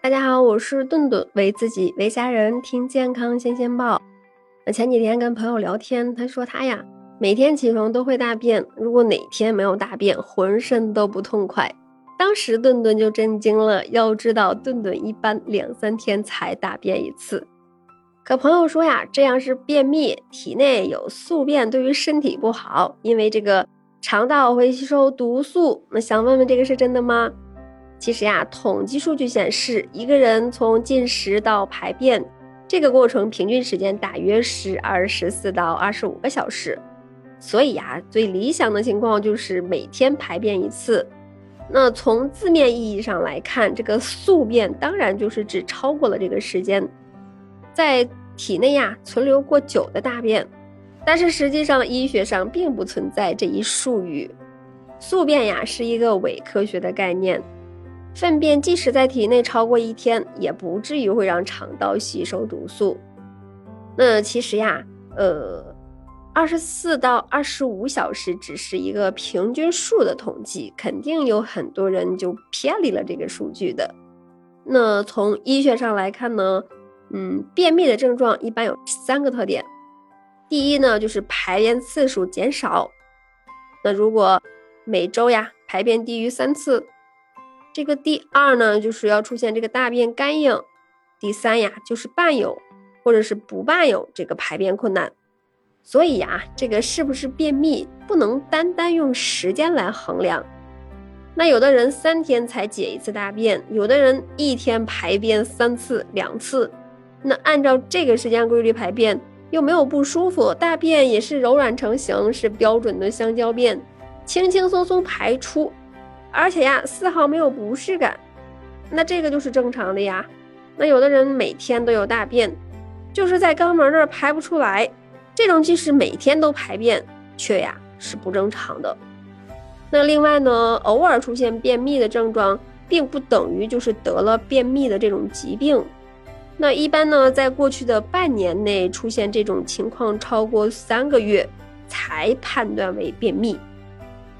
大家好，我是顿顿，为自己为家人听健康新鲜报。那前几天跟朋友聊天，他说他呀每天起床都会大便，如果哪天没有大便，浑身都不痛快。当时顿顿就震惊了，要知道顿顿一般两三天才大便一次。可朋友说呀，这样是便秘，体内有宿便对于身体不好，因为这个肠道会吸收毒素。那想问问这个是真的吗？其实呀，统计数据显示，一个人从进食到排便这个过程平均时间大约是二十四到二十五个小时。所以呀，最理想的情况就是每天排便一次。那从字面意义上来看，这个宿便当然就是指超过了这个时间，在体内呀存留过久的大便。但是实际上，医学上并不存在这一术语，宿便呀是一个伪科学的概念。粪便即使在体内超过一天，也不至于会让肠道吸收毒素。那其实呀，呃，二十四到二十五小时只是一个平均数的统计，肯定有很多人就偏离了这个数据的。那从医学上来看呢，嗯，便秘的症状一般有三个特点。第一呢，就是排便次数减少。那如果每周呀排便低于三次。这个第二呢，就是要出现这个大便干硬；第三呀，就是伴有或者是不伴有这个排便困难。所以呀，这个是不是便秘，不能单单用时间来衡量。那有的人三天才解一次大便，有的人一天排便三次、两次。那按照这个时间规律排便，又没有不舒服，大便也是柔软成型，是标准的香蕉便，轻轻松松排出。而且呀，丝毫没有不适感，那这个就是正常的呀。那有的人每天都有大便，就是在肛门那儿排不出来，这种即使每天都排便，却呀是不正常的。那另外呢，偶尔出现便秘的症状，并不等于就是得了便秘的这种疾病。那一般呢，在过去的半年内出现这种情况超过三个月，才判断为便秘。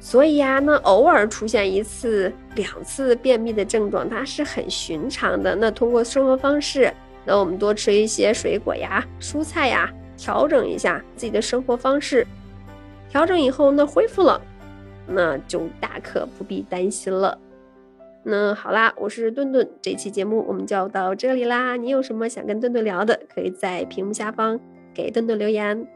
所以呀，那偶尔出现一次、两次便秘的症状，它是很寻常的。那通过生活方式，那我们多吃一些水果呀、蔬菜呀，调整一下自己的生活方式，调整以后那恢复了，那就大可不必担心了。那好啦，我是顿顿，这期节目我们就到这里啦。你有什么想跟顿顿聊的，可以在屏幕下方给顿顿留言。